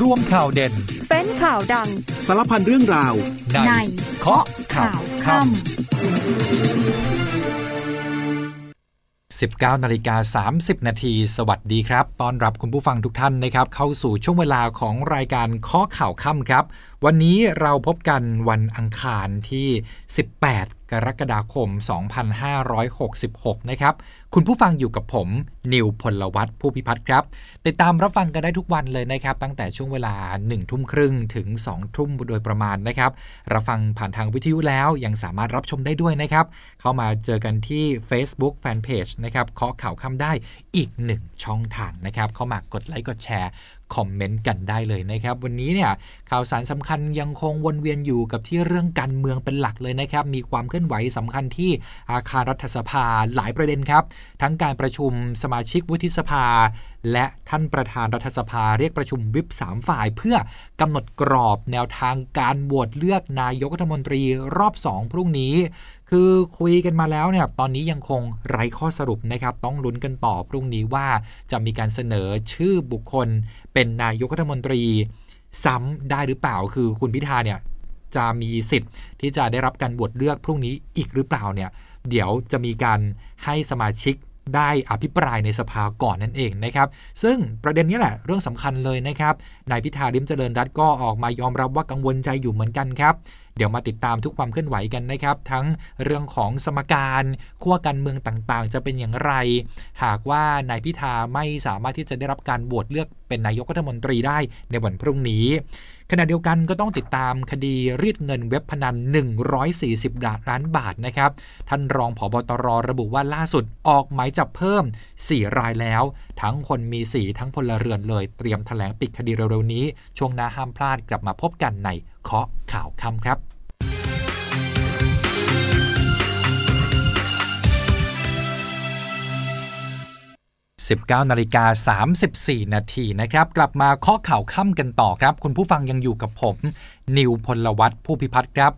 ร่วมข่าวเด่น เป็นข่าวดัง สารพันเรื่องราว ในเคาะข่าวค่ำ19นาฬิกา30 นาที สวัสดีครับ ต้อนรับคุณผู้ฟังทุกท่านนะครับ เข้าสู่ช่วงเวลาของรายการเคาะข่าวค่ำครับ วันนี้เราพบกันวันอังคารที่ 18 กรกฎาคม 2566 นะครับ คุณผู้ฟังอยู่กับผม นิวพลวัตผู้พิพัฒน์ครับ ติดตามรับฟังกันได้ทุกวันเลยนะครับ ตั้งแต่ช่วงเวลา 1 ทุ่มครึ่งถึง 2 ทุ่มโดยประมาณนะครับ รับฟังผ่านทางวิทยุแล้วยังสามารถรับชมได้ด้วยนะครับ เข้ามาเจอกันที่ Facebook Fanpage นะครับเคาะข่าวคำได้อีกหนึ่งช่องทางนะครับ เข้ามากดไลค์กดแชร์ คอมเมนต์กันได้เลยนะครับ วันนี้เนี่ยข่าวสารสำคัญยังคงวนเวียนอยู่กับที่เรื่องการเมืองเป็นหลักเลยนะครับ มีความเคลื่อนไหวสำคัญที่อาคารรัฐสภาหลายประเด็นครับ ทั้งการประชุมสมาชิกวุฒิสภาและท่านประธานรัฐสภาเรียกประชุมวิป3ฝ่าย เพื่อกำหนดกรอบแนวทางการโหวตเลือกนายกรัฐมนตรีรอบ 2 พรุ่งนี้ คือคุยกันมาแล้วเนี่ยตอนนี้ยังคงไร้ข้อสรุปนะครับ ต้องลุ้นกันต่อพรุ่งนี้ว่าจะมีการเสนอชื่อบุคคล เป็นนายกรัฐมนตรี ซ้ำได้หรือเปล่าคือคุณพิธาเนี่ยจะมีสิทธิ์ที่จะได้รับการโหวตเลือกพรุ่งนี้อีกหรือเปล่าเนี่ย เดี๋ยวจะมีการให้สมาชิก ได้อภิปรายในสภาก่อนนั่นเองนะครับซึ่งประเด็นนี้แหละเรื่องสำคัญเลยนะครับนายพิธาลิมเจริญรัตก็ออกมายอมรับว่ากังวลใจอยู่เหมือนกันครับเดี๋ยวมาติดตามทุกความเคลื่อนไหวกันนะครับ ทั้งเรื่องของสมการขั้วการเมืองต่างๆ จะเป็นอย่างไร หากว่านายพิธาไม่สามารถที่จะได้รับการโหวตเลือก เป็นนายกรัฐมนตรีได้ในวันพรุ่งนี้ ขณะเดียวกันก็ต้องติดตามคดีรีดเงินเว็บพนัน 140ล้านบาทนะครับ ท่านรองผบตรระบุว่าล่าสุดออกหมายจับเพิ่ม 4 รายแล้ว ทั้งคนมีสีทั้งพลเรือนเลย เตรียมแถลงปิดคดีเร็วๆนี้ ช่วงหน้าห้ามพลาดกลับมาพบกันในเคาะข่าวคำครับ 19นาฬิกา34 นาทีนะครับ กลับมาเคาะข่าวค่ำกันต่อครับ คุณผู้ฟังยังอยู่กับผม นิวพลวัตผู้พิพัฒน์ครับ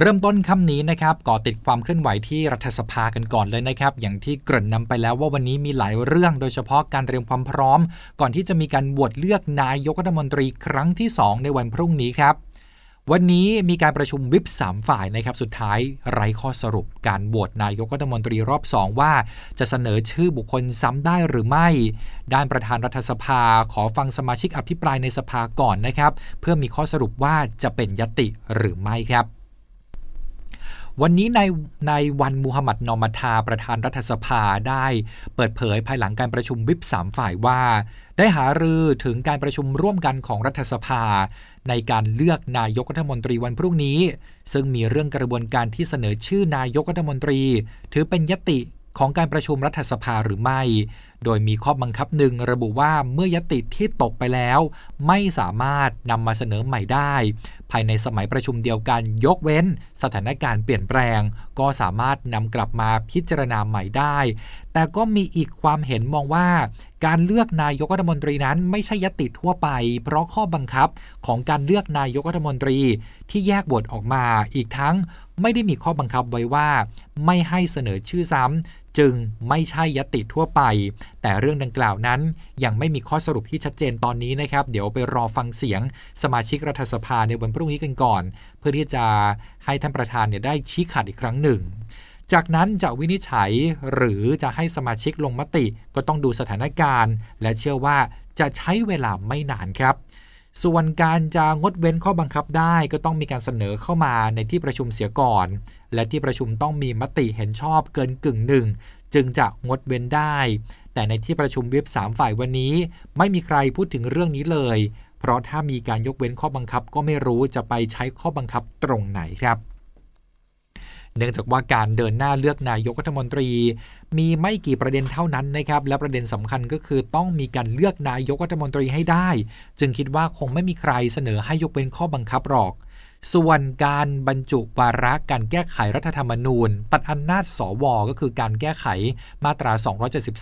เริ่มต้นค่ำนี้นะครับก่อติดความเคลื่อนไหวที่รัฐสภากันก่อนเลยนะครับ อย่างที่เกริ่นนำไปแล้วว่าวันนี้มีหลายเรื่อง โดยเฉพาะการเตรียมความพร้อม ก่อนที่จะมีการบวชเลือกนายกรัฐมนตรีครั้งที่ 2 ในวันพรุ่งนี้ครับ วันนี้มีการประชุมวิป3ฝ่ายนะครับ สุดท้ายไร้ข้อสรุปการโหวตนายกรัฐมนตรีรอบ 2 ว่า จะเสนอชื่อบุคคลซ้ำได้หรือไม่ ด้านประธานรัฐสภาขอฟังสมาชิกอภิปรายในสภาก่อนนะครับ เพื่อมีข้อสรุปว่าจะเป็นยติหรือไม่ครับ วันนี้ในในวันมูฮัมหมัดนอมัทาประธานรัฐสภาได้เปิดเผยภายหลังการประชุมวิป3ฝ่ายว่า ได้หารือถึงการประชุมร่วมกันของรัฐสภา ในการเลือกนายกรัฐมนตรีวันพรุ่งนี้ ซึ่งมีเรื่องกระบวนการที่เสนอชื่อนายกรัฐมนตรี ถือเป็นยติ ของการประชุมรัฐสภาหรือไม่ โดยมีข้อบังคับหนึ่งระบุว่าเมื่อยติที่ตกไปแล้ว ไม่สามารถนำมาเสนอใหม่ได้ ภายในสมัยประชุมเดียวกันยกเว้น สถานการณ์เปลี่ยนแปลง ก็สามารถนำกลับมาพิจารณาใหม่ได้ แต่ก็มีอีกความเห็นมองว่า การเลือกนายกรัฐมนตรีนั้นไม่ใช่ยติทั่วไป เพราะข้อบังคับของการเลือกนายกรัฐมนตรีที่แยกบทออกมาอีกทั้งไม่ได้มีข้อบังคับไว้ว่า ไม่ให้เสนอชื่อซ้ำ จึงไม่ใช่ยติทั่วไป แต่เรื่องดังกล่าวนั้นยังไม่มีข้อสรุปที่ชัดเจนตอนนี้นะครับ เดี๋ยวไปรอฟังเสียงสมาชิกรัฐสภาในวันพรุ่งนี้กันก่อน เพื่อที่จะให้ท่านประธานเนี่ยได้ชี้ขาดอีกครั้งหนึ่งจากนั้นจะวินิจฉัยหรือจะให้สมาชิกลงมติก็ต้องดูสถานการณ์ และเชื่อว่าจะใช้เวลาไม่นานครับ ส่วนการจะงดเว้นข้อบังคับได้ก็ต้องมีการเสนอเข้ามาในที่ประชุมเสียก่อน และที่ประชุมต้องมีมติเห็นชอบเกินกึ่งหนึ่งจึงจะงดเว้นได้ แต่ในที่ประชุมเว็บ 3 ฝ่ายวันนี้ ไม่มีใครพูดถึงเรื่องนี้เลย เพราะถ้ามีการยกเว้นข้อบังคับก็ไม่รู้จะไปใช้ข้อบังคับตรงไหนครับ เนื่องจากว่าการเดินหน้าเลือกนายกรัฐมนตรี มีไม่กี่ประเด็นเท่านั้นนะครับ และประเด็นสำคัญก็คือต้องมีการเลือกนายกรัฐมนตรีให้ได้ จึงคิดว่าคงไม่มีใครเสนอให้ยกเว้นข้อบังคับหรอก ส่วนการบรรจุวาระการแก้ไขรัฐธรรมนูญ ตัดอำนาจสวก็คือการแก้ไขมาตรา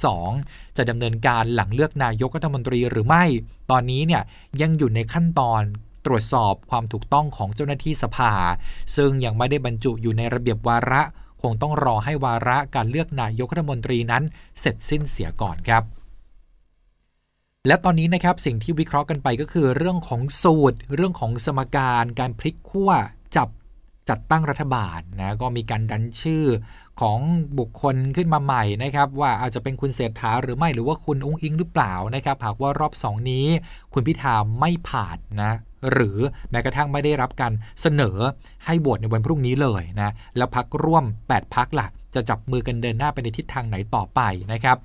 272 จะดำเนินการหลังเลือกนายกรัฐมนตรีหรือไม่ ตอนนี้เนี่ยยังอยู่ในขั้นตอน ตรวจสอบความถูกต้องของเจ้าหน้าที่สภา ซึ่งยังไม่ได้บรรจุอยู่ในระเบียบวาระ คงต้องรอให้วาระการเลือกนายกรัฐมนตรีนั้น เสร็จสิ้นเสียก่อนครับและตอนนี้นะครับสิ่งที่วิเคราะห์กันไปก็คือเรื่องของสูตร เรื่องของสมการ การพลิกขั้วจับจัดตั้งรัฐบาลนะก็มีการดันชื่อของบุคคลขึ้นมาใหม่นะครับ ว่าอาจจะเป็นคุณเศรษฐาหรือไม่หรือว่าคุณองค์อิงหรือเปล่านะครับ หากว่ารอบสองนี้ คุณพิธาไม่ผ่านนะ หรือแม้กระทั่งไม่ได้รับการเสนอให้บวชในวันพรุ่งนี้เลยนะแล้วพักร่วม 8พักล่ะจะจับมือกันเดินหน้าไปในทิศทางไหนต่อไปนะครับ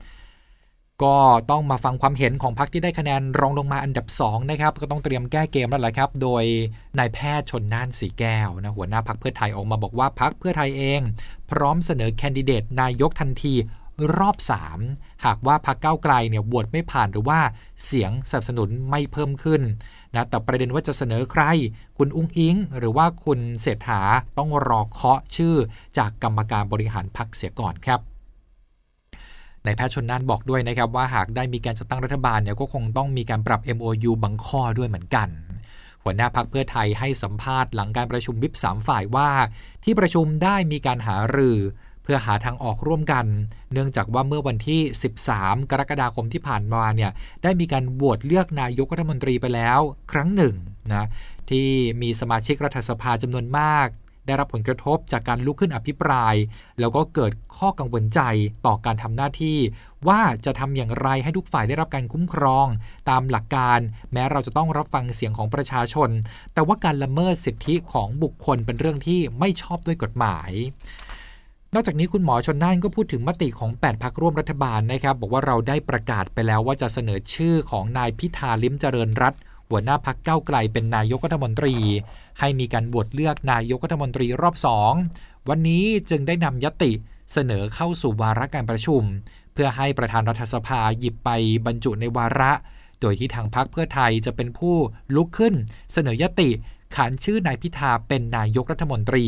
ก็ต้องมาฟังความเห็นของพรรคที่ได้คะแนนรองลงมาอันดับ2นะครับก็ต้องเตรียมแก้เกมแล้วแหละครับ โดยนายแพทย์ชนน่านสีแก้วนะหัวหน้าพรรคเพื่อไทยออกมาบอกว่าพรรคเพื่อไทยเอง พร้อมเสนอแคนดิเดตนายกทันที รอบ 3 หากว่าพรรคก้าวไกลเนี่ยบวชไม่ผ่านหรือว่าเสียงสนับสนุนไม่เพิ่มขึ้นนะแต่ประเด็นว่าจะเสนอใคร คุณอุ้งอิง หรือว่าคุณเศรษฐาต้องรอเคาะชื่อจากกรรมการบริหารพรรคเสียก่อนครับนายแพทย์ชนน่านบอกด้วยนะครับว่าหากได้มีการจัดตั้งรัฐบาลเนี่ยก็คงต้องมีการปรับ MOU บางข้อด้วยเหมือนกัน หัวหน้าพักเพื่อไทยให้สัมภาษณ์หลังการประชุมวิปสามฝ่ายว่า ที่ประชุมได้มีการหารือ พื่อหาทางออกร่วมกัน เนื่องจากว่าเมื่อวันที่ 13 กรกฎาคมที่ผ่านมาเนี่ยได้มีการโหวตเลือกนายกรัฐมนตรีไปแล้วครั้งหนึ่งนะที่มีสมาชิกรัฐสภาจำนวนมาก ได้รับผลกระทบจากการลุกขึ้นอภิปราย แล้วก็เกิดข้อกังวลใจต่อการทำหน้าที่ ว่าจะทำอย่างไรให้ทุกฝ่ายได้รับการคุ้มครอง ตามหลักการ แม้เราจะต้องรับฟังเสียงของประชาชน แต่ว่าการละเมิดสิทธิของบุคคลเป็นเรื่องที่ไม่ชอบด้วยกฎหมาย นอกจากนี้คุณหมอชนน่านก็พูดถึงมติของ 8พักร่วมรัฐบาลนะครับ บอกว่าเราได้ประกาศไปแล้วว่าจะเสนอชื่อของนายพิธาลิมเจริญรัตหัวหน้าพักเก้าไกลเป็นนายกรัฐมนตรี ให้มีการบวชเลือกนายกรัฐมนตรีรอบสองวันนี้จึงได้นำยติเสนอเข้าสู่วาระการประชุม เพื่อให้ประธานรัฐสภาหยิบไปบรรจุในวาระ โดยที่ทางพรรคเพื่อไทยจะเป็นผู้ลุกขึ้น เสนอยติขานชื่อนายพิธาเป็นนายกรัฐมนตรี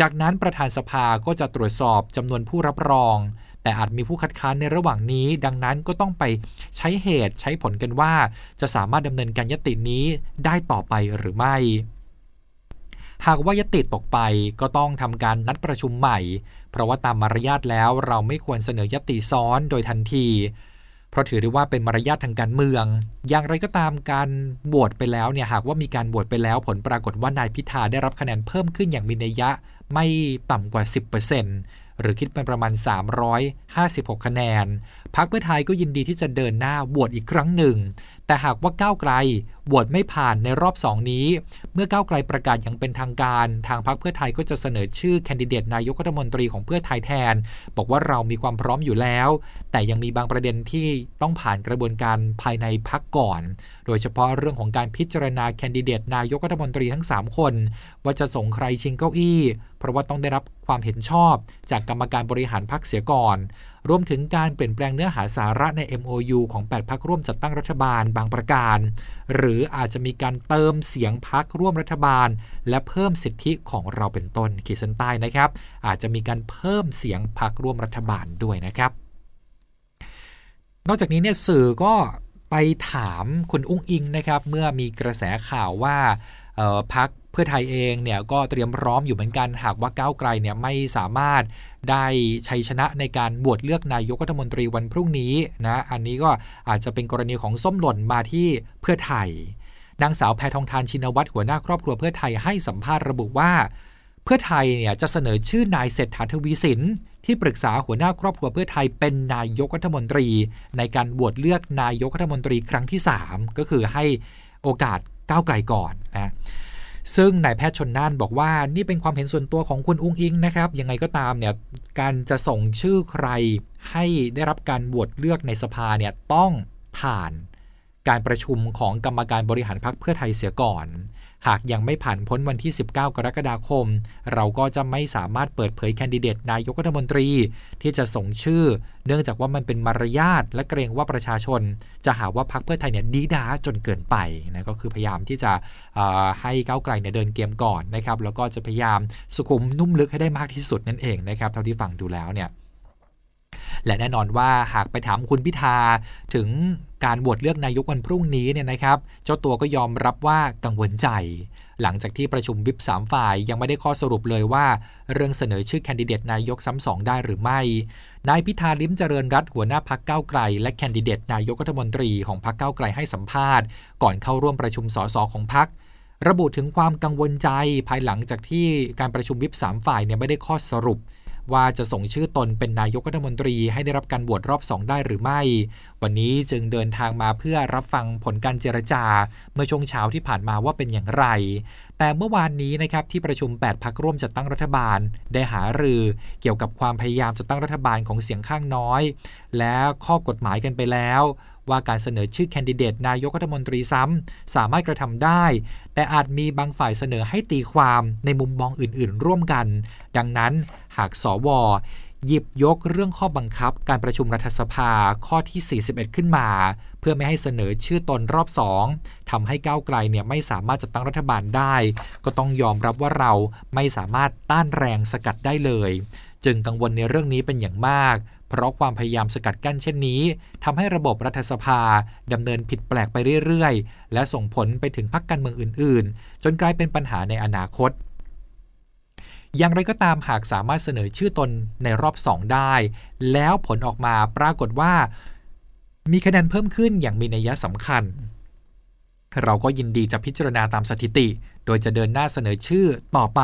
จากนั้นประธานสภาก็จะตรวจสอบจำนวนผู้รับรอง แต่อาจมีผู้คัดค้านในระหว่างนี้ ดังนั้นก็ต้องไปใช้เหตุใช้ผลกันว่า จะสามารถดำเนินการยตินี้ได้ต่อไปหรือไม่หากว่ายติตกไปก็ต้องทำการนัดประชุมใหม่ เพราะว่าตามมารยาทแล้วเราไม่ควรเสนอยติซ้อนโดยทันที เพราะถือได้ว่าเป็นมารยาททางการเมือง อย่างไรก็ตามการโหวตไปแล้วเนี่ยหากว่ามีการโหวตไปแล้วผลปรากฏว่านายพิธาได้รับคะแนนเพิ่มขึ้นอย่างมีนัยยะไม่ต่ำกว่า 10%หรือคิดเป็นประมาณ 356 คะแนน พรรคเพื่อไทยก็ยินดีที่จะเดินหน้าโหวตอีกครั้งหนึ่ง แต่หากว่าก้าวไกลบวชไม่ผ่านในรอบสองนี้ เมื่อก้าวไกลประกาศอย่างเป็นทางการ ทางพรรคเพื่อไทยก็จะเสนอชื่อแคนดิเดตนายกรัฐมนตรีของเพื่อไทยแทน บอกว่าเรามีความพร้อมอยู่แล้ว แต่ยังมีบางประเด็นที่ต้องผ่านกระบวนการภายในพรรคก่อน โดยเฉพาะเรื่องของการพิจารณาแคนดิเดตนายกรัฐมนตรีทั้ง 3 คน ว่าจะส่งใครชิงเก้าอี้ เพราะว่าต้องได้รับความเห็นชอบจากกรรมการบริหารพรรคเสียก่อน รวมถึงการเปลี่ยนแปลงเนื้อหาสาระใน MOU ของ 8 พักร่วมจัดตั้งรัฐบาลบางประการ หรืออาจจะมีการเติมเสียงพักร่วมรัฐบาล และเพิ่มสิทธิของเราเป็นต้นขีดเส้นใต้นะครับ อาจจะมีการเพิ่มเสียงพักร่วมรัฐบาลด้วยนะครับ นอกจากนี้เนี่ยสื่อก็ไปถามคุณอุ้งอิงนะครับ เมื่อมีกระแสข่าวว่าพัก พื่อไทยเองเนี่ยก็เตรียมพร้อมอยู่เหมือนกันหากว่าก้าวไกลเนี่ยไม่สามารถได้ชัยชนะในการบวชเลือกนายกรัฐมนตรีวันพรุ่งนี้นะอันนี้ก็อาจจะเป็นกรณีของส้มหล่นมาที่เพื่อไทยนางสาวแพทองทานชินวัตรหัวหน้าครอบครัวเพื่อไทยให้สัมภาษณ์ระบุว่า เพื่อไทยเนี่ยจะเสนอชื่อนายเศรษฐาทวีสินที่ปรึกษาหัวหน้าครอบครัวเพื่อไทยเป็นนายกรัฐมนตรี ในการบวชเลือกนายกรัฐมนตรีครั้งที่ 3 ก็คือให้โอกาสก้าวไกลก่อนนะ ซึ่งนายแพทย์ชนน่านบอกว่านี่เป็นความเห็นส่วนตัวของคุณอุ้งอิงนะครับยังไงก็ตามเนี่ยการจะส่งชื่อใครให้ได้รับการโหวตเลือกในสภาเนี่ยต้องผ่านการประชุมของกรรมการบริหารพรรคเพื่อไทยเสียก่อน หากยังไม่ผ่านพ้นวันที่ 19 กรกฎาคม เราก็จะไม่สามารถเปิดเผยแคนดิเดตนายกรัฐมนตรี ที่จะส่งชื่อ เนื่องจากว่ามันเป็นมารยาทและเกรงว่าประชาชน จะหาว่าพรรคเพื่อไทยเนี่ยดีด้าจนเกินไปนะก็คือพยายามที่จะให้ก้าวไกลเนี่ยเดินเกมก่อนนะครับแล้วก็จะพยายามสุขุมนุ่มลึกให้ได้มากที่สุดนั่นเองนะครับเท่าที่ฟังดูแล้วเนี่ย และแน่นอนว่าหากไปถามคุณพิธาถึงการโหวตเลือกนายกวันพรุ่งนี้เนี่ยนะครับ เจ้าตัวก็ยอมรับว่ากังวลใจ หลังจากที่ประชุมวิปสามฝ่ายยังไม่ได้ข้อสรุปเลยว่า เรื่องเสนอชื่อแคนดิเดตนายกซ้ำสองได้หรือไม่ นายพิธาลิ้มเจริญรัตหัวหน้าพักเก้าไกล และแคนดิเดตนายกรัฐมนตรีของพักเก้าไกลให้สัมภาษณ์ ก่อนเข้าร่วมประชุมสสของพักระบุถึงความกังวลใจภายหลังจากที่การประชุมวิปสามฝ่ายเนี่ยไม่ได้ข้อสรุป ว่าจะส่งชื่อตนเป็นนายกรัฐมนตรีให้ได้รับการบวชรอบสองได้หรือไม่ วันนี้จึงเดินทางมาเพื่อรับฟังผลการเจรจา เมื่อช่วงเช้าที่ผ่านมาว่าเป็นอย่างไร แต่เมื่อวานนี้นะครับที่ประชุม 8 พักร่วมจัดตั้งรัฐบาล ได้หารือเกี่ยวกับความพยายามจัดตั้งรัฐบาลของเสียงข้างน้อย และข้อกฎหมายกันไปแล้วว่าการเสนอชื่อแคนดิเดตนายกรัฐมนตรีซ้ำ สามารถกระทำได้ แต่อาจมีบางฝ่ายเสนอให้ตีความในมุมมองอื่น ๆ ร่วมกัน ดังนั้น หากสวหยิบยกเรื่องข้อบังคับการประชุมรัฐสภาข้อที่ 41 ขึ้นมา เพื่อไม่ให้เสนอชื่อตนรอบสองทำให้ก้าวไกลเนี่ยไม่สามารถจัดตั้งรัฐบาลได้ ก็ต้องยอมรับว่าเราไม่สามารถต้านแรงสกัดได้เลย จึงกังวลในเรื่องนี้เป็นอย่างมาก เพราะความพยายามสกัดกั้นเช่นนี้ทำให้ระบบรัฐสภาดำเนินผิดแปลกไปเรื่อยๆ และส่งผลไปถึงพรรคการเมืองอื่น ๆ จนกลายเป็นปัญหาในอนาคต อย่างไรก็ตามหากสามารถเสนอชื่อตนในรอบสองได้ แล้วผลออกมาปรากฏว่า มีคะแนนเพิ่มขึ้นอย่างมีนัยสำคัญ เราก็ยินดีจะพิจารณาตามสถิติ โดยจะเดินหน้าเสนอชื่อต่อไป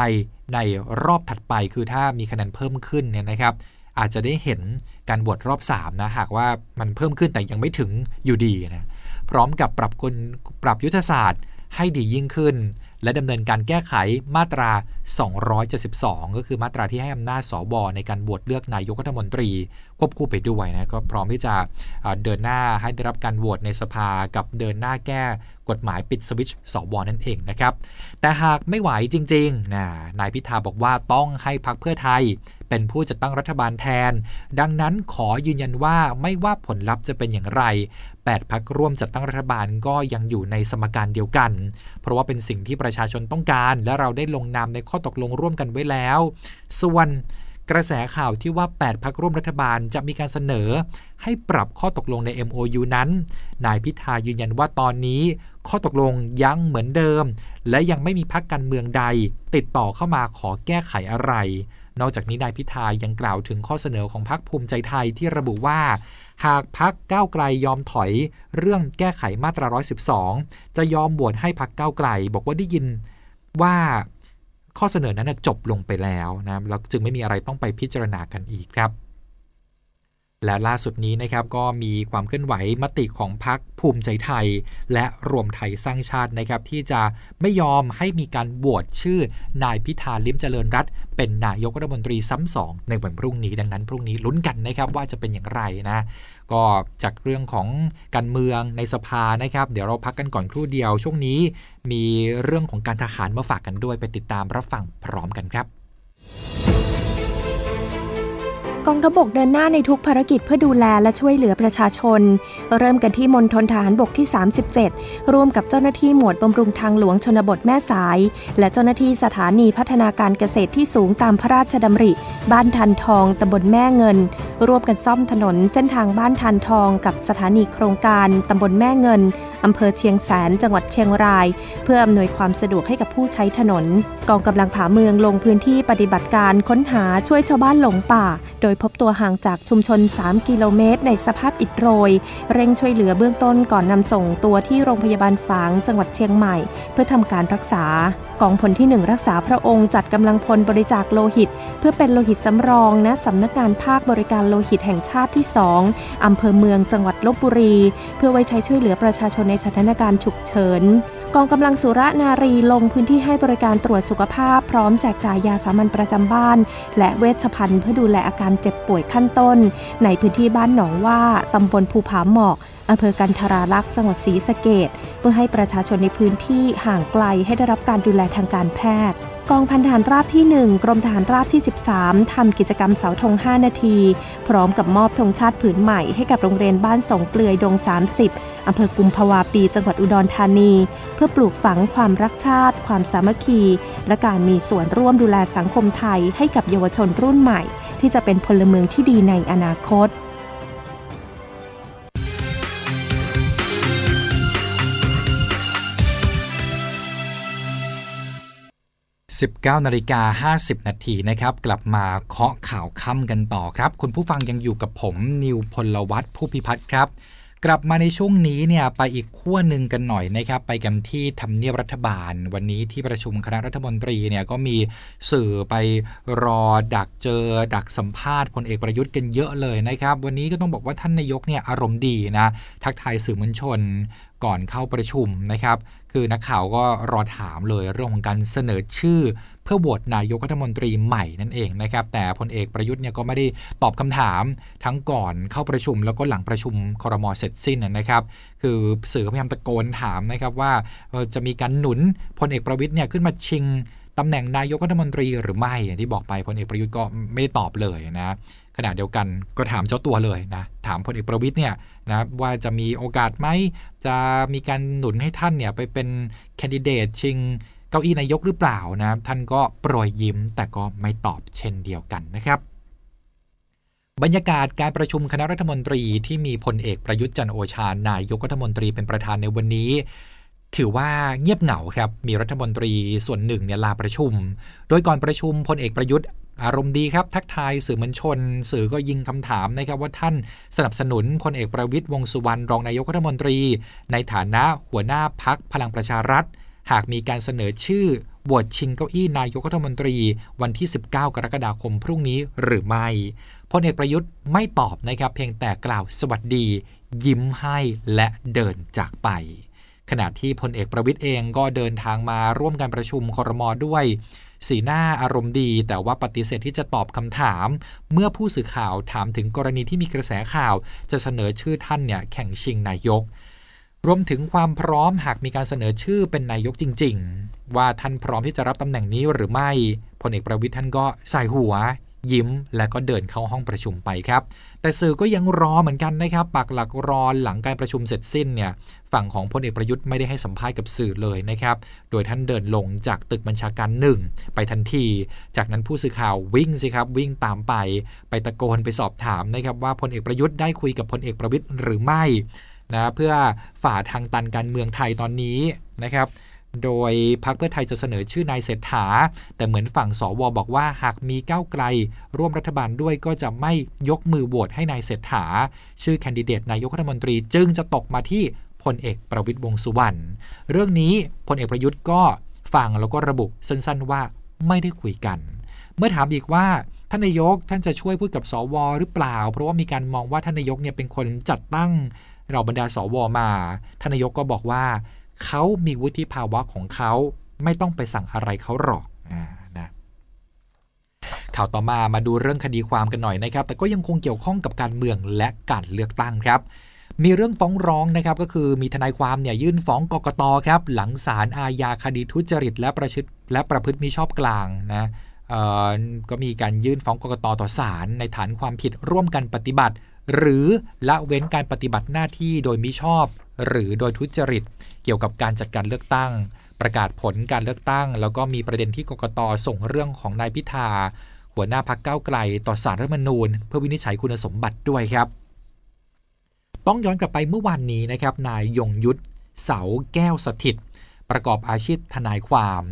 ในรอบถัดไปคือถ้ามีคะแนนเพิ่มขึ้นเนี่ยนะครับ อาจจะได้เห็นการบวชรอบ 3 นะ หากว่ามันเพิ่มขึ้นแต่ยังไม่ถึงอยู่ดีนะพร้อมกับปรับกลปรับยุทธศาสตร์ให้ดียิ่งขึ้น และดำเนินการแก้ไขมาตรา272 ก็คือมาตราที่ให้อำนาจสวในการบวชเลือกนายกรัฐมนตรีควบคู่ไปด้วยนะก็พร้อมที่จะเดินหน้าให้ได้รับการโหวตในสภากับเดินหน้าแก้กฎหมายปิดสวิตช์สวนั่นเองนะครับ แต่หากไม่ไหวจริงๆนะนายพิธาบอกว่าต้องให้พักเพื่อไทย เป็นผู้จัดตั้งรัฐบาลแทน ดังนั้นขอยืนยันว่าไม่ว่าผลลัพธ์จะเป็นอย่างไร 8พักร่วมจัดตั้งรัฐบาลก็ยังอยู่ในสมการเดียวกัน เพราะว่าเป็นสิ่งที่ประชาชนต้องการ และเราได้ลงนามในข้อตกลงร่วมกันไว้แล้ว ส่วนกระแสข่าวที่ว่า 8 พักร่วมรัฐบาลจะมีการเสนอ ให้ปรับข้อตกลงใน MOU นั้น นายพิธายืนยันว่าตอนนี้ ข้อตกลงยังเหมือนเดิม และยังไม่มีพักการเมืองใด ติดต่อเข้ามาขอแก้ไขอะไร นอกจากนี้นายพิธายังกล่าวถึงข้อเสนอของพรรคภูมิใจไทยที่ระบุว่า หากพรรคก้าวไกลยอมถอย เรื่องแก้ไขมาตรา 112 จะยอมบวชให้พรรคก้าวไกล บอกว่าได้ยินว่า ข้อเสนอนั้นจบลงไปแล้วนะแล้วจึงไม่มีอะไรต้องไปพิจารณากันอีกครับ และล่าสุดนี้นะครับก็มีความเคลื่อนไหวมติของพรรคภูมิใจไทย และรวมไทยสร้างชาตินะครับที่จะไม่ยอมให้มีการบวชชื่อนายพิธาลิ้มเจริญรัตเป็นนายกรัฐมนตรีซ้ำสองในวันพรุ่งนี้ดังนั้นพรุ่งนี้ลุ้นกันนะครับว่าจะเป็นอย่างไรนะก็จากเรื่องของการเมืองในสภานะครับ เดี๋ยวเราพักกันก่อนครู่เดียวช่วงนี้ มีเรื่องของการทหารมาฝากกันด้วยไปติดตามรับฟังพร้อมกันครับ กองทัพบกเดินหน้าในทุกภารกิจเพื่อดูแลและช่วยเหลือประชาชน เริ่มกันที่มณฑลทหารบกที่ 37 ร่วมกับเจ้าหน้าที่หมวดบำรุงทางหลวงชนบทแม่สาย และเจ้าหน้าที่สถานีพัฒนาการเกษตรที่สูงตามพระราชดำริ บ้านทันทองตำบลแม่เงิน ร่วมกันซ่อมถนนเส้นทางบ้านทันทองกับสถานีโครงการตำบลแม่เงิน อำเภอเชียงแสน จังหวัดเชียงราย เพื่ออำนวยความสะดวกให้กับผู้ใช้ถนน กองกำลังผาเมืองลงพื้นที่ปฏิบัติการค้นหาช่วยชาวบ้านหลงป่า โดยพบตัวห่างจากชุมชน 3 กิโลเมตร ในสภาพอิดโรย เร่งช่วยเหลือเบื้องต้นก่อนนำส่งตัวที่โรงพยาบาลฝางจังหวัดเชียงใหม่ เพื่อทำการรักษา องพลที่ 1 รักษาพระองค์จัดกำลังพลบริจาคโลหิต เพื่อเป็นโลหิตสำรองณสำนักงานภาคบริการโลหิตแห่งชาติที่ 2อำเภอเมืองจังหวัดลบบุรี เพื่อไว้ใช้ช่วยเหลือประชาชนในสถานการณ์ฉุกเฉินกองกำลังสุรนารีลงพื้นที่ให้บริการตรวจสุขภาพ พร้อมแจกจ่ายยาสามัญประจำบ้าน และเวชภัณฑ์เพื่อดูแลอาการเจ็บป่วยขั้นต้น ในพื้นที่บ้านหนองว่าตำบลภูผาหมอก อำเภอกันทราลักษ์จังหวัดศรีสะเกดเพื่อให้ประชาชนในพื้นที่ห่างไกลให้ได้รับการดูแลทางการแพทย์ กองพันทหารราบที่ 1 กรมทหารราบที่ 13ทำกิจกรรมเสาธง 5 นาที พร้อมกับมอบธงชาติผืนใหม่ให้กับโรงเรียนบ้านสงเปลือยดง 30อำเภอกุมภาวาปี จังหวัดอุดรธานี เพื่อปลูกฝังความรักชาติ ความสามัคคี และการมีส่วนร่วมดูแลสังคมไทย ให้กับเยาวชนรุ่นใหม่ ที่จะเป็นพลเมืองที่ดีในอนาคต 19นาฬิกา50 นาทีนะครับ กลับมาเคาะข่าวค่ำกันต่อครับ คุณผู้ฟังยังอยู่กับผมนิวพลวัตผู้พิพัฒน์ครับ กลับมาในช่วงนี้เนี่ยไปอีกขั้วหนึ่งกันหน่อยนะครับ ไปกันที่ทำเนียบรัฐบาล วันนี้ที่ประชุมคณะรัฐมนตรีเนี่ยก็มีสื่อไปรอดักเจอ ดักสัมภาษณ์พลเอกประยุทธ์กันเยอะเลยนะครับ วันนี้ก็ต้องบอกว่าท่านนายกเนี่ยอารมณ์ดีนะทักทายสื่อมวลชน ก่อนเข้าประชุมนะครับ คือนักข่าวก็รอถามเลยเรื่องของการเสนอชื่อ เพื่อโหวตนายกรัฐมนตรีใหม่นั่นเองนะครับ แต่พลเอกประยุทธ์เนี่ยก็ไม่ได้ตอบคำถามทั้งก่อนเข้าประชุม แล้วก็หลังประชุมครมเสร็จสิ้นนะครับ คือสื่อพยายามตะโกนถามนะครับว่าจะมีการหนุนพลเอกประวิทย์เนี่ยขึ้นมาชิง ตำแหน่งนายกรัฐมนตรีหรือไม่อย่างที่บอกไปพลเอกประยุทธ์ก็ไม่ได้ตอบเลยนะขณะเดียวกันก็ถามเจ้าตัวเลยนะถามพลเอกประวิทย์เนี่ยนะว่าจะมีโอกาสไหมจะมีการหนุนให้ท่านเนี่ยไปเป็นแคนดิเดตชิงเก้าอี้นายกหรือเปล่านะท่านก็โปรยยิ้มแต่ก็ไม่ตอบเช่นเดียวกันนะครับ บรรยากาศการประชุมคณะรัฐมนตรีที่มีพลเอกประยุทธ์จันโอชานายกรัฐมนตรีเป็นประธานในวันนี้ ถือว่าเงียบเหงาครับ มีรัฐมนตรีส่วนหนึ่งเนี่ยลาประชุม โดยก่อนประชุมพลเอกประยุทธ์อารมณ์ดีครับ ทักทายสื่อมวลชน สื่อก็ยิงคำถามนะครับว่าท่านสนับสนุนพลเอกประวิทย์วงสุวรรณรองนายกรัฐมนตรี ในฐานะหัวหน้าพักพลังประชารัฐ หากมีการเสนอชื่อโหวตชิงเก้าอี้นายกรัฐมนตรีวันที่ 19 กรกฎาคมพรุ่งนี้หรือไม่พลเอกประยุทธ์ไม่ตอบนะครับ เพียงแต่กล่าวสวัสดี ยิ้มให้และเดินจากไป ขณะที่พลเอกประวิทย์เองก็เดินทางมาร่วมการประชุมครมอด้วย สีหน้าอารมณ์ดี แต่ว่าปฏิเสธที่จะตอบคำถาม เมื่อผู้สื่อข่าวถามถึงกรณีที่มีกระแสข่าว จะเสนอชื่อท่านเนี่ยแข่งชิงนายก รวมถึงความพร้อมหากมีการเสนอชื่อเป็นนายกจริง ๆ ว่าท่านพร้อมที่จะรับตำแหน่งนี้หรือไม่พลเอกประวิทย์ท่านก็ใส่หัว ยิ้ม และก็เดินเข้าห้องประชุมไปครับ แต่สื่อก็ยังรอเหมือนกันนะครับปักหลักรอหลังการประชุมเสร็จสิ้นเนี่ยฝั่งของพลเอกประยุทธ์ไม่ได้ให้สัมภาษณ์กับสื่อเลยนะครับ โดยท่านเดินลงจากตึกบัญชาการหนึ่งไปทันที จากนั้นผู้สื่อข่าววิ่งสิครับวิ่งตามไป ไปตะโกนไปสอบถามนะครับว่าพลเอกประยุทธ์ได้คุยกับพลเอกประวิทย์หรือไม่นะเพื่อฝ่าทางตันการเมืองไทยตอนนี้นะครับ โดยพรรคเพื่อไทยจะเสนอชื่อนายเศรษฐา แต่เหมือนฝั่งสวบอกว่าหากมีก้าวไกล ร่วมรัฐบาลด้วยก็จะไม่ยกมือโหวตให้นายเศรษฐา ชื่อแคนดิเดตนายกรัฐมนตรีจึงจะตกมาที่พลเอกประวิตยวงสุวรรณเรื่องนี้พลเอกประยุทธ์ก็ฟังแล้วก็ระบุสั้นๆว่าไม่ได้คุยกัน เมื่อถามอีกว่าท่านนายกท่านจะช่วยพูดกับสวหรือเปล่า เพราะว่ามีการมองว่าท่านนายกเนี่ยเป็นคนจัดตั้งเราบรรดาสวมาท่านนายกก็บอกว่า เขามีวุฒิภาวะของเขาไม่ต้องไปสั่งอะไรเขาหรอกอนะข่าวต่อมามาดูเรื่องคดีความกันหน่อยนะครับ แต่ก็ยังคงเกี่ยวข้องกับการเมืองและการเลือกตั้งครับ มีเรื่องฟ้องร้องนะครับก็คือมีทนายความเนี่ยยื่นฟ้องกกตครับ หลังศาลอาญาคดีทุจริต และประชดและประพฤติมิชอบกลางนะก็มีการยื่นฟ้องกกตต่อศาลในฐานความผิดร่วมกันปฏิบัติ หรือละเว้นการปฏิบัติหน้าที่โดยมิชอบ หรือโดยทุจริต เกี่ยวกับการจัดการเลือกตั้ง ประกาศผลการเลือกตั้ง แล้วก็มีประเด็นที่กกตส่งเรื่องของนายพิธาหัวหน้าพักเก้าไกล ต่อสารรัฐมนูญ เพื่อวินิจฉัยคุณสมบัติด้วยครับ ต้องย้อนกลับไปเมื่อวานนี้นะครับนายยงยุทธเสาแก้วสถิต ประกอบอาชีพทนายความ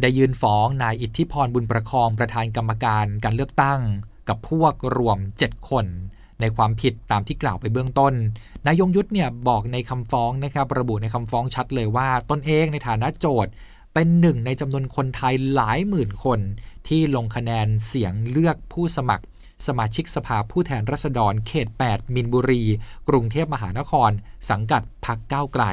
ได้ยืนฟ้องนายอิทธิพรบุญประคองประธานกรรมการการเลือกตั้ง กับพวกรวม 7 คน ในความผิดตามที่กล่าวไปเบื้องต้น นายยงยุทธเนี่ยบอกในคำฟ้องนะครับระบุในคำฟ้องชัดเลยว่าตนเองในฐานะโจทย์เป็นหนึ่งในจำนวนคนไทยหลายหมื่นคน ที่ลงคะแนนเสียงเลือกผู้สมัคร สมาชิกสภาผู้แทนรัษฎรเขต 8 มินบุรี กรุงเทพมหานคร สังกัดพักก้าวไกล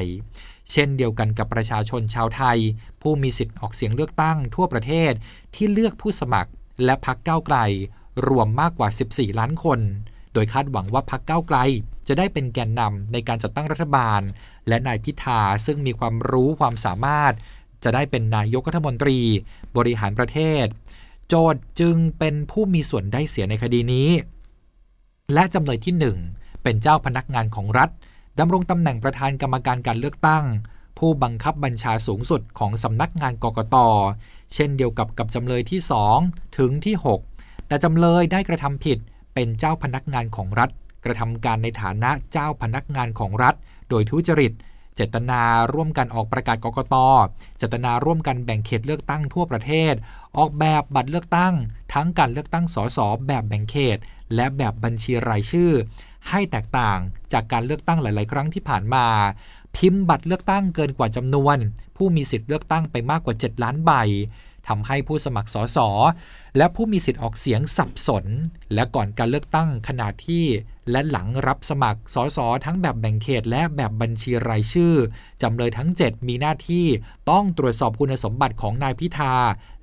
เช่นเดียวกันกับประชาชนชาวไทย ผู้มีสิทธิ์ออกเสียงเลือกตั้งทั่วประเทศที่เลือกผู้สมัครและพักก้าวไกล รวมมากกว่า 14 ล้านคน โดยคาดหวังว่าพรรคก้าไกล จะได้เป็นแกนนำในการจัดตั้งรัฐบาล และนายพิธาซึ่งมีความรู้ความสามารถ จะได้เป็นนายกรัฐมนตรี บริหารประเทศ โจทย์จึงเป็นผู้มีส่วนได้เสียในคดีนี้ และจำเลยที่ 1 เป็นเจ้าพนักงานของรัฐดำรงตำแหน่งประธานกรรมการการเลือกตั้ง ผู้บังคับบัญชาสูงสุดของสำนักงานกกต เช่นเดียวกับกับจำเลยที่ 2 ถึงที่ 6 แต่จำเลยได้กระทำผิด เป็นเจ้าพนักงานของรัฐ กระทำการในฐานะเจ้าพนักงานของรัฐ โดยทุจริต เจตนาร่วมกันออกประกาศกกต เจตนาร่วมกันแบ่งเขตเลือกตั้งทั่วประเทศ ออกแบบบัตรเลือกตั้ง ทั้งการเลือกตั้งสสแบบแบ่งเขต และแบบบัญชีรายชื่อ ให้แตกต่างจากการเลือกตั้งหลาย ๆ ครั้งที่ผ่านมาพิมพ์บัตรเลือกตั้งเกินกว่าจำนวน ผู้มีสิทธิ์เลือกตั้งไปมากกว่า 7 ล้านใบทำให้ผู้สมัครสส และผู้มีสิทธิ์ออกเสียงสับสน และก่อนการเลือกตั้งขณะที่และหลังรับสมัครสสทั้งแบบแบ่งเขตและแบบบัญชีรายชื่อ จำเลยทั้ง 7 มีหน้าที่ต้องตรวจสอบคุณสมบัติของนายพิธา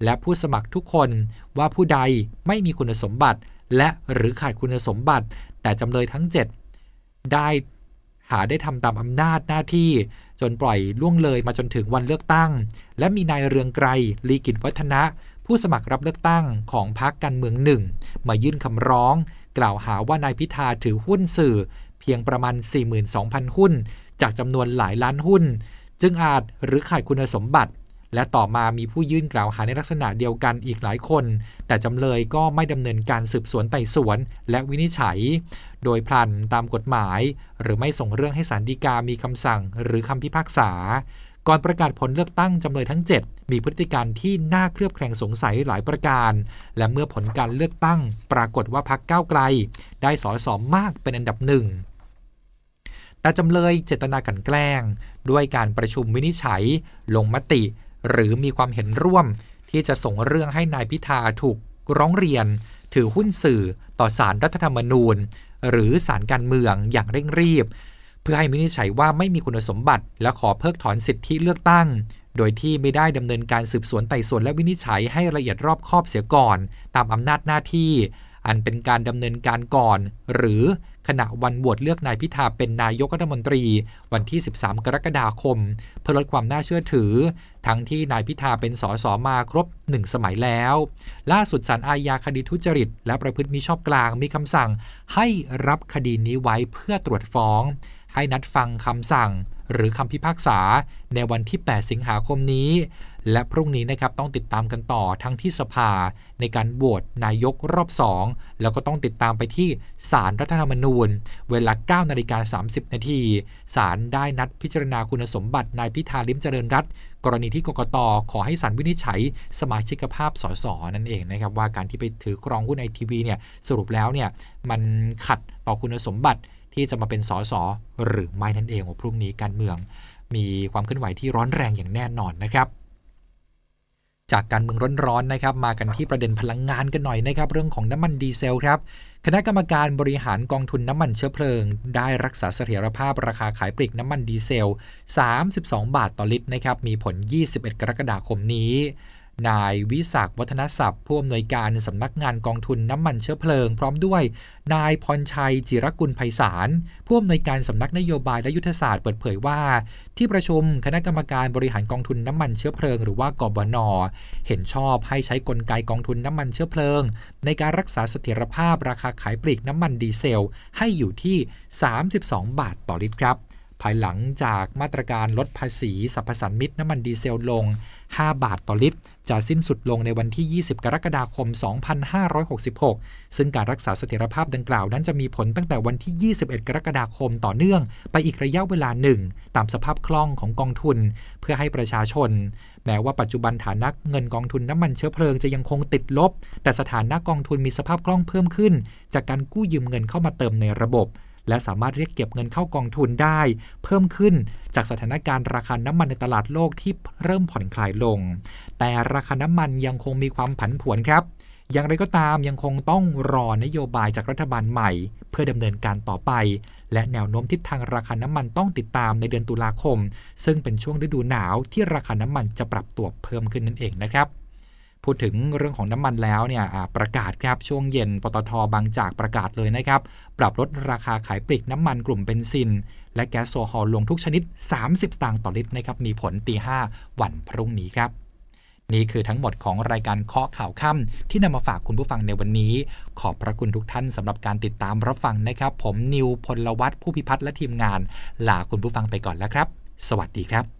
และผู้สมัครทุกคนว่าผู้ใดไม่มีคุณสมบัติ และหรือขาดคุณสมบัติ แต่จำเลยทั้ง 7 ได้หาได้ทำตามอำนาจหน้าที่ จนปล่อยล่วงเลยมาจนถึงวันเลือกตั้ง และมีนายเรืองไกรลีกิจวัฒนะ ผู้สมัครรับเลือกตั้งของพรรคการเมืองหนึ่งมายื่นคำร้อง กล่าวหาว่านายพิธาถือหุ้นสื่อ เพียงประมาณ 42,000 หุ้น จากจำนวนหลายล้านหุ้น จึงอาจหรือขาดคุณสมบัติ และต่อมามีผู้ยื่นกล่าวหาในลักษณะเดียวกันอีกหลายคน แต่จำเลยก็ไม่ดำเนินการสืบสวนไต่สวน และวินิจฉัย โดยพลันตามกฎหมาย หรือไม่ส่งเรื่องให้ศาลฎีกามีคำสั่งหรือคำพิพากษา ก่อนประกาศผลเลือกตั้งจำเลยทั้ง 7 มีพฤติการที่น่าเคลือบแคลงสงสัยหลายประการ และเมื่อผลการเลือกตั้ง ปรากฏว่าพรรคก้าวไกล ได้สอสอมากเป็นอันดับหนึ่งแต่จำเลยเจตนากันแกล้ง ด้วยการประชุมวินิจฉัย ลงมติ หรือมีความเห็นร่วม ที่จะส่งเรื่องให้นายพิธาถูกร้องเรียน ถือหุ้นสื่อต่อสารรัฐธรรมนูญ หรือสารการเมืองอย่างเร่งรีบ เพื่อให้วินิจฉัยว่าไม่มีคุณสมบัติ และขอเพิกถอนสิทธิเลือกตั้ง โดยที่ไม่ได้ดำเนินการสืบสวนไต่สวนและวินิจฉัยให้ละเอียดรอบคอบเสียก่อน ตามอำนาจหน้าที่ อันเป็นการดำเนินการก่อน หรือขณะวันโหวตเลือกนายพิธาเป็นนายกรัฐมนตรี วันที่ 13 กรกฎาคม เพื่อลดความน่าเชื่อถือ ทั้งที่นายพิธาเป็นสสมาครบ 1 สมัยแล้ว ล่าสุดศาลอาญาคดีทุจริต และประพฤติมิชอบกลางมีคำสั่งให้รับคดีนี้ไว้เพื่อตรวจฟ้อง ให้นัดฟังคำสั่ง หรือคำพิพากษาในวันที่ 8 สิงหาคมนี้ และพรุ่งนี้นะครับต้องติดตามกันต่อทั้งที่สภา ในการโหวตนายกรอบ 2 แล้วก็ต้องติดตามไปที่ศาลรรัฐธรรมนูญ เวลา 9 นาฬิกา 30 นาทีศาลได้นัดพิจารณาคุณสมบัตินายพิธาลิมเจริญรัตกรณีที่กกตขอให้ศาลวินิจฉัย สมาชิกภาพสสนั่นเองนะครับว่าการที่ไปถือครองหุ้นไอทีวีเนี่ยสรุปแล้วเนี่ยมันขัดต่อคุณสมบัติ ที่จะมาเป็นสสหรือไม่นั่นเองว่าพรุ่งนี้การเมือง มีความเคลื่อนไหวที่ร้อนแรงอย่างแน่นอนนะครับจากการเมืองร้อนๆนะครับมากันที่ประเด็นพลังงานกันหน่อยนะครับเรื่องของน้ำมันดีเซลครับคณะกรรมการบริหารกองทุนน้ำมันเชื้อเพลิง ได้รักษาเสถียรภาพราคาขายปลีกน้ำมันดีเซล 32 บาทต่อลิตรนะครับมีผล 21 กรกฎาคมนี้ นายวิศักวัฒนศัพท์ผู้อำนวยการสำนักงานกองทุนน้ำมันเชื้อเพลิง พร้อมด้วย นายพรชัยจิรกุลไพศาลผู้อำนวยการสำนักนโยบายและยุทธศาสตร์เปิดเผยว่า ที่ประชุมคณะกรรมการบริหารกองทุนน้ำมันเชื้อเพลิง หรือว่ากบน เห็นชอบให้ใช้กลไกกองทุนน้ำมันเชื้อเพลิง ในการรักษาเสถียรภาพราคาขายปลีกน้ำมันดีเซล ให้อยู่ที่ 32 บาทต่อลิตรครับ ภายหลังจากมาตรการลดภาษีสรรพสานมิตรน้ำมันดีเซลลง 5 บาทต่อลิตร จะสิ้นสุดลงในวันที่ 20 กรกฎาคม 2566 ซึ่งการรักษาเสถียรภาพดังกล่าวนั้นจะมีผลตั้งแต่วันที่ 21 กรกฎาคมต่อเนื่อง ไปอีกระยะเวลาหนึ่ง ตามสภาพคล่องของกองทุน เพื่อให้ประชาชน แม้ว่าปัจจุบันฐานะเงินกองทุนน้ำมันเชื้อเพลิงจะยังคงติดลบ แต่สถานะกองทุนมีสภาพคล่องเพิ่มขึ้น จากการกู้ยืมเงินเข้ามาเติมในระบบ และสามารถเรียกเก็บเงินเข้ากองทุนได้ เพิ่มขึ้นจากสถานการณ์ราคาน้ำมันในตลาดโลกที่เริ่มผ่อนคลายลง แต่ราคาน้ำมันยังคงมีความผันผวนครับอย่างไรก็ตามยังคงต้องรอนโยบายจากรัฐบาลใหม่ เพื่อดำเนินการต่อไป และแนวโน้มทิศทางราคาน้ำมันต้องติดตามในเดือนตุลาคม ซึ่งเป็นช่วงฤดูหนาวที่ราคาน้ำมันจะปรับตัวเพิ่มขึ้นนั่นเองนะครับ พูดถึงเรื่องของน้ำมันแล้วเนี่ยประกาศครับช่วงเย็นปตทบางจากประกาศเลยนะครับ ปรับลดราคาขายปลีกน้ำมันกลุ่มเบนซิน และแก๊สโซฮอลลงทุกชนิด 30 สตางค์ต่อลิตรนะครับมีผลตีห้าวันพรุ่งนี้ครับ นี่คือทั้งหมดของรายการเคาะข่าวค่ำที่นำมาฝากคุณผู้ฟังในวันนี้ ขอบพระคุณทุกท่านสำหรับการติดตามรับฟังนะครับ ผมนิวพลวัตผู้พิพัฒน์และทีมงานลาคุณผู้ฟังไปก่อนแล้วครับ สวัสดีครับ